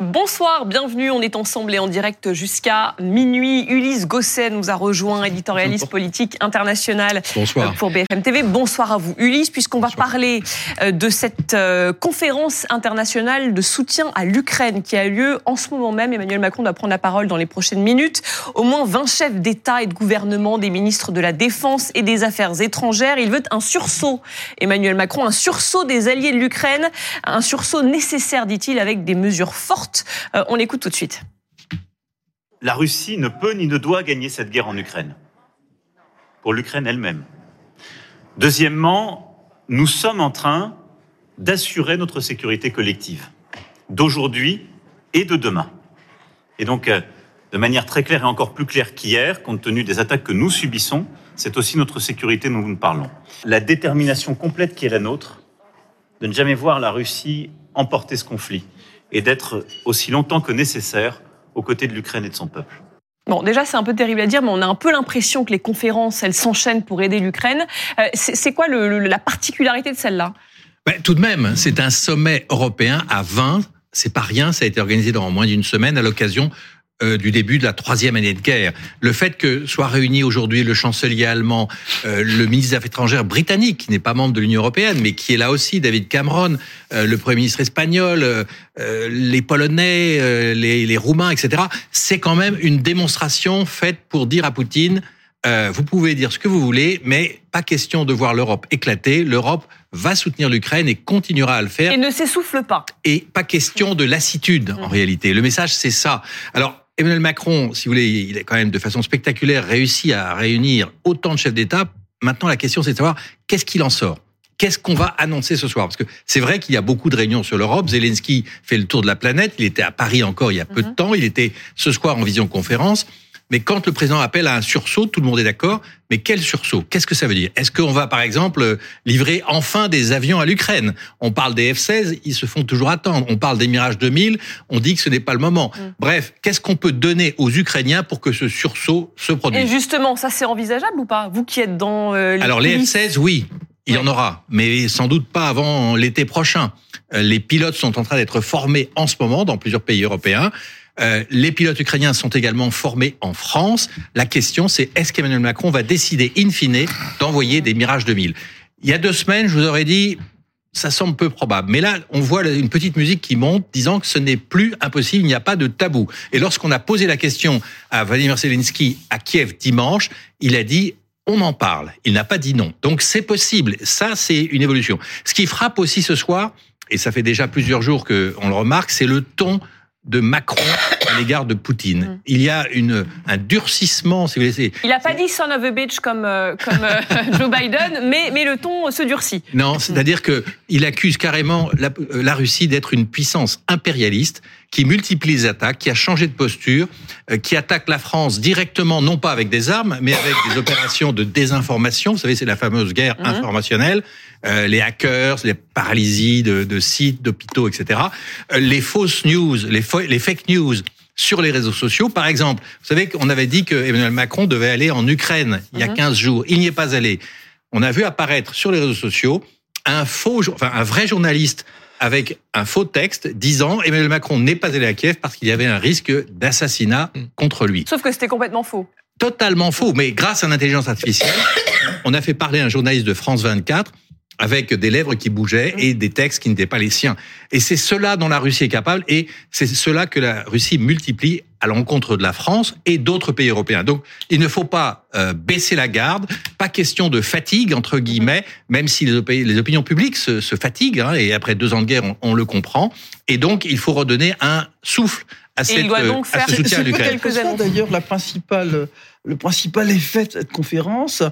Bonsoir, bienvenue. On est ensemble et en direct jusqu'à minuit. Ulysse Gosset nous a rejoint, éditorialiste politique international Bonsoir. pour BFM TV. Bonsoir à vous, Ulysse, puisqu'on va parler euh, de cette euh, conférence internationale de soutien à l'Ukraine qui a lieu en ce moment même. Emmanuel Macron doit prendre la parole dans les prochaines minutes. Au moins 20 chefs d'État et de gouvernement, des ministres de la Défense et des Affaires étrangères. Il veut un sursaut, Emmanuel Macron, un sursaut des alliés de l'Ukraine, un sursaut nécessaire, dit-il, avec des mesures fortes euh, on l'écoute tout de suite. La Russie ne peut ni ne doit gagner cette guerre en Ukraine, pour l'Ukraine elle-même. Deuxièmement, nous sommes en train d'assurer notre sécurité collective, d'aujourd'hui et de demain. Et donc, euh, de manière très claire et encore plus claire qu'hier, compte tenu des attaques que nous subissons, c'est aussi notre sécurité dont nous parlons. La détermination complète qui est la nôtre, de ne jamais voir la Russie emporter ce conflit, et d'être aussi longtemps que nécessaire aux côtés de l'Ukraine et de son peuple. Bon, déjà, c'est un peu terrible à dire, mais on a un peu l'impression que les conférences, elles s'enchaînent pour aider l'Ukraine. Euh, c'est quoi le, la particularité de celle-là? Ben, Tout de même, c'est un sommet européen à 20. C'est pas rien, ça a été organisé dans moins d'une semaine à l'occasion euh, du début de la troisième année de guerre. Le fait que soit réuni aujourd'hui le chancelier allemand, euh, le ministre des Affaires étrangères britannique, qui n'est pas membre de l'Union européenne, mais qui est là aussi, David Cameron, euh, le Premier ministre espagnol, les Polonais, les, les Roumains, etc., c'est quand même une démonstration faite pour dire à Poutine, vous pouvez dire ce que vous voulez, mais pas question de voir l'Europe éclater. L'Europe va soutenir l'Ukraine et continuera à le faire. Et ne s'essouffle pas. Et pas question de lassitude, en réalité. Le message, c'est ça. Alors, Emmanuel Macron, si vous voulez, il a quand même de façon spectaculaire réussi à réunir autant de chefs d'État. Maintenant, la question, c'est de savoir qu'est-ce qu'il en sort? Qu'est-ce qu'on va annoncer ce soir? Parce que c'est vrai qu'il y a beaucoup de réunions sur l'Europe. Zelensky fait le tour de la planète. Il était à Paris encore il y a peu de mhm. temps. Il était ce soir en visioconférence. Mais quand le président appelle à un sursaut, tout le monde est d'accord. Mais quel sursaut? Qu'est-ce que ça veut dire? Est-ce qu'on va, par exemple, livrer enfin des avions à l'Ukraine? On parle des F-16, ils se font toujours attendre. On parle des Mirage 2000, on dit que ce n'est pas le moment. Mm. Bref, qu'est-ce qu'on peut donner aux Ukrainiens pour que ce sursaut se produise? Et justement, ça c'est envisageable ou pas? Vous qui êtes dans euh, les Alors les F-16, oui. Il y en aura, mais sans doute pas avant l'été prochain. Euh, les pilotes sont en train d'être formés en ce moment dans plusieurs pays européens. Euh, les pilotes ukrainiens sont également formés en France. La question, c'est est-ce qu'Emmanuel Macron va décider, in fine, d'envoyer des Mirage 2000 Il y a deux semaines, je vous aurais dit, ça semble peu probable. Mais là, on voit une petite musique qui monte, disant que ce n'est plus impossible, il n'y a pas de tabou. Et lorsqu'on a posé la question à Vladimir Zelensky à Kiev dimanche, il a dit on en parle. Il n'a pas dit non. Donc c'est possible. Ça, c'est une évolution. Ce qui frappe aussi ce soir, et ça fait déjà plusieurs jours qu'on le remarque, c'est le ton de Macron à l'égard de Poutine. Mm. Il y a une, un durcissement, si vous voulez. Il n'a pas dit son of a bitch comme, euh, comme euh, Joe Biden, mais, mais le ton se durcit. Non, c'est-à-dire que il accuse carrément la, la Russie d'être une puissance impérialiste qui multiplie les attaques, qui a changé de posture, euh, qui attaque la France directement, non pas avec des armes, mais avec des opérations de désinformation. Vous savez, c'est la fameuse guerre mm-hmm. informationnelle. Euh, les hackers, les paralysies de, de sites, d'hôpitaux, etc. Euh, les fausses news, les, les fake news sur les réseaux sociaux. Par exemple, vous savez qu'on avait dit que Emmanuel Macron devait aller en Ukraine il y a 15 mhm. jours. Il n'y est pas allé. On a vu apparaître sur les réseaux sociaux un faux, enfin un vrai journaliste avec un faux texte disant Emmanuel Macron n'est pas allé à Kiev parce qu'il y avait un risque d'assassinat mm. contre lui. Sauf que c'était complètement faux. Totalement faux, mais grâce à l'intelligence artificielle, on a fait parler un journaliste de France 24 avec des lèvres qui bougeaient et des textes qui n'étaient pas les siens. Et c'est cela dont la Russie est capable et c'est cela que la Russie multiplie à l'encontre de la France et d'autres pays européens. Donc, il ne faut pas euh, baisser la garde, pas question de fatigue, entre guillemets, même si les, les opinions publiques se, se fatiguent, hein, et après deux ans de guerre, on, on, le comprend. Et donc, il faut redonner un souffle à, cette, il doit donc faire à ce soutien à l'Ukraine. D'ailleurs, la principale le principal effet de cette conférence,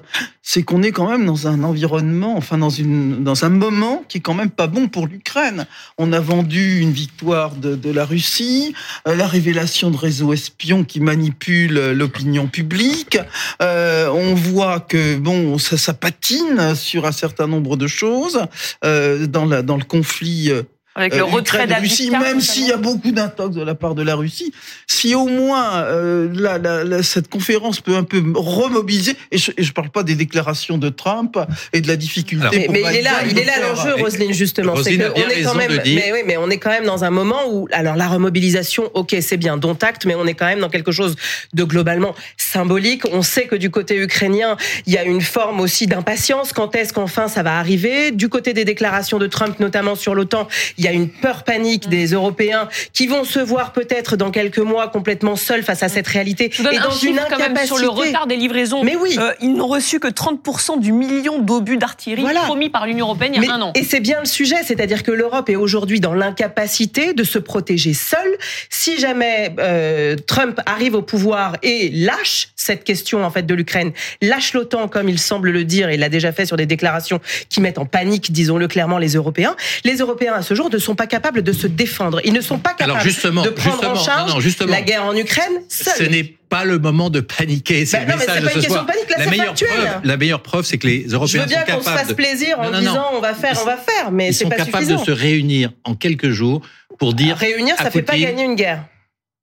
c'est qu'on est quand même dans un environnement, enfin dans une dans un moment qui est quand même pas bon pour l'Ukraine. On a vendu une victoire de, de, la Russie, euh, la révélation de réseaux espions qui manipulent l'opinion publique. Euh, on voit que bon, ça, ça patine sur un certain nombre de choses euh, dans la dans le conflit Avec le euh, retrait Ukraine, Russie, même s'il y a beaucoup d'intox de la part de la Russie, si au moins euh, la, la- la- cette conférence peut un peu remobiliser, et je ne parle pas des déclarations de Trump et de la difficulté. Alors, Mais, pour mais il est là, il de est là l'enjeu, Roselyne, justement. C'est Roselyne a que bien on est quand même, de mais oui, mais on est quand même dans un moment où, alors la remobilisation, ok, c'est bien, dont acte, mais on est quand même dans quelque chose de globalement symbolique. On sait que du côté ukrainien, il y a une forme aussi d'impatience. Quand est-ce qu'enfin ça va arriver? Du côté des déclarations de Trump, notamment sur l'OTAN, y a une peur panique des Européens qui vont se voir peut-être dans quelques mois complètement seuls face à cette réalité Je vous donne et un dans une chiffre quand même incapacité. sur le retard des livraisons. Mais oui. Euh, ils n'ont reçu que 30% du million d'obus d'artillerie Voilà. promis par l'Union européenne il y a Mais- un an. Et c'est bien le sujet, c'est-à-dire que l'Europe est aujourd'hui dans l'incapacité de se protéger seule. Si jamais euh, Trump arrive au pouvoir et lâche cette question en fait de l'Ukraine, lâche l'OTAN comme il semble le dire et il l'a déjà fait sur des déclarations qui mettent en panique, disons-le clairement, les Européens. Les Européens à ce jour ne sont pas capables de se défendre. Ils ne sont pas capables Alors justement, de prendre justement, en charge non, non, justement. la guerre en Ukraine Ce seuls. n'est pas le moment de paniquer. C'est Bah pas ce une question de panique, là, la meilleure factuel. preuve, la meilleure preuve, c'est que les Je Européens veux bien sont qu'on se capables. fasse plaisir en Non, non, non. disant on va faire, on va faire, mais Ils c'est sont pas capables suffisant. de se réunir en quelques jours pour dire. Réunir, à ça fait pas gagner une guerre.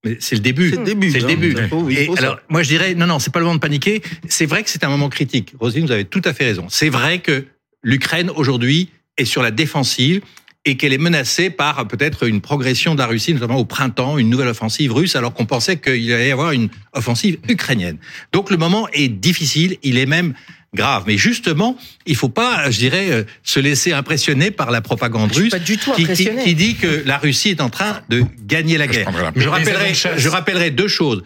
Mais c'est le début. C'est le début. C'est le hein. début. Faut- Et ça. alors, moi, je dirais, non, non, c'est pas le moment de paniquer. C'est vrai que c'est un moment critique. Roselyne, vous avez tout à fait raison. C'est vrai que l'Ukraine, aujourd'hui, est sur la défensive et qu'elle est menacée par peut-être une progression de la Russie, notamment au printemps, une nouvelle offensive russe, alors qu'on pensait qu'il allait y avoir une offensive ukrainienne. Donc le moment est difficile, il est même grave. Mais justement, il faut pas, je dirais, euh, se laisser impressionner par la propagande russe pas du tout qui, qui- impressionné. qui dit que la Russie est en train de gagner la guerre. rappellerai, je rappellerai deux choses.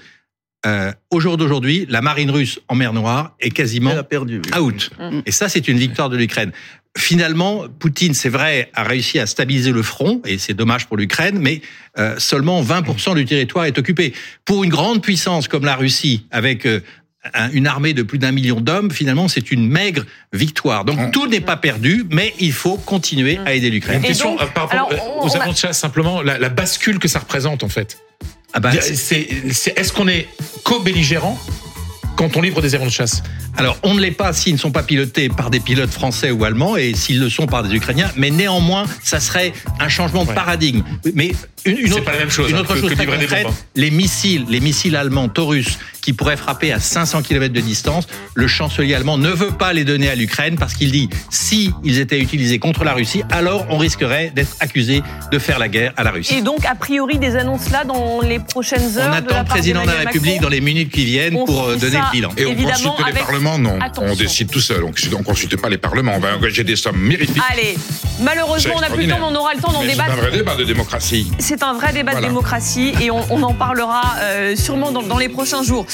Euh, au jour d'aujourd'hui, la marine russe en mer Noire est quasiment Elle a perdu. oui. out. Mm. Et ça, c'est une victoire de l'Ukraine. Finalement, Poutine, c'est vrai, a réussi à stabiliser le front, et c'est dommage pour l'Ukraine, mais euh, seulement 20% du territoire est occupé. Pour une grande puissance comme la Russie, avec euh, un- une armée de plus d'un million d'hommes, finalement, c'est une maigre victoire. Donc Mm. tout n'est pas perdu, mais il faut continuer à aider l'Ukraine. Une Et question donc, par rapport alors, on- aux de chasse, simplement, la, la bascule que ça représente, en fait. Ah bah, C'est- Est-ce qu'on est co-belligérant quand on livre des avions de chasse? Alors, on ne l'est pas s'ils ne sont pas pilotés par des pilotes français ou allemands et s'ils le sont par des Ukrainiens, mais néanmoins, ça serait un changement de Ouais. paradigme. Mais une, une autre, pas la même chose, une hein, autre chose que très concrète, les missiles, les missiles allemands Taurus qui pourraient frapper à 500 km de distance, le chancelier allemand ne veut pas les donner à l'Ukraine parce qu'il dit si ils étaient utilisés contre la Russie, alors on risquerait d'être accusé de faire la guerre à la Russie. Et donc, a priori, des annonces là dans les prochaines heures. on attend le président de la République Macron. dans les minutes qui viennent On pour euh, donner ça. le bilan. Et on Évidemment, consulte les parlements Non. attention. On décide tout seul. On ne consulte pas les parlements. On va engager des sommes mirifiques. Allez, malheureusement, on n'a plus le temps, mais on aura le temps d'en Mais C'est débattre. un vrai débat de démocratie. C'est un vrai débat Voilà. de démocratie et on, on en parlera euh, sûrement dans, dans les prochains jours.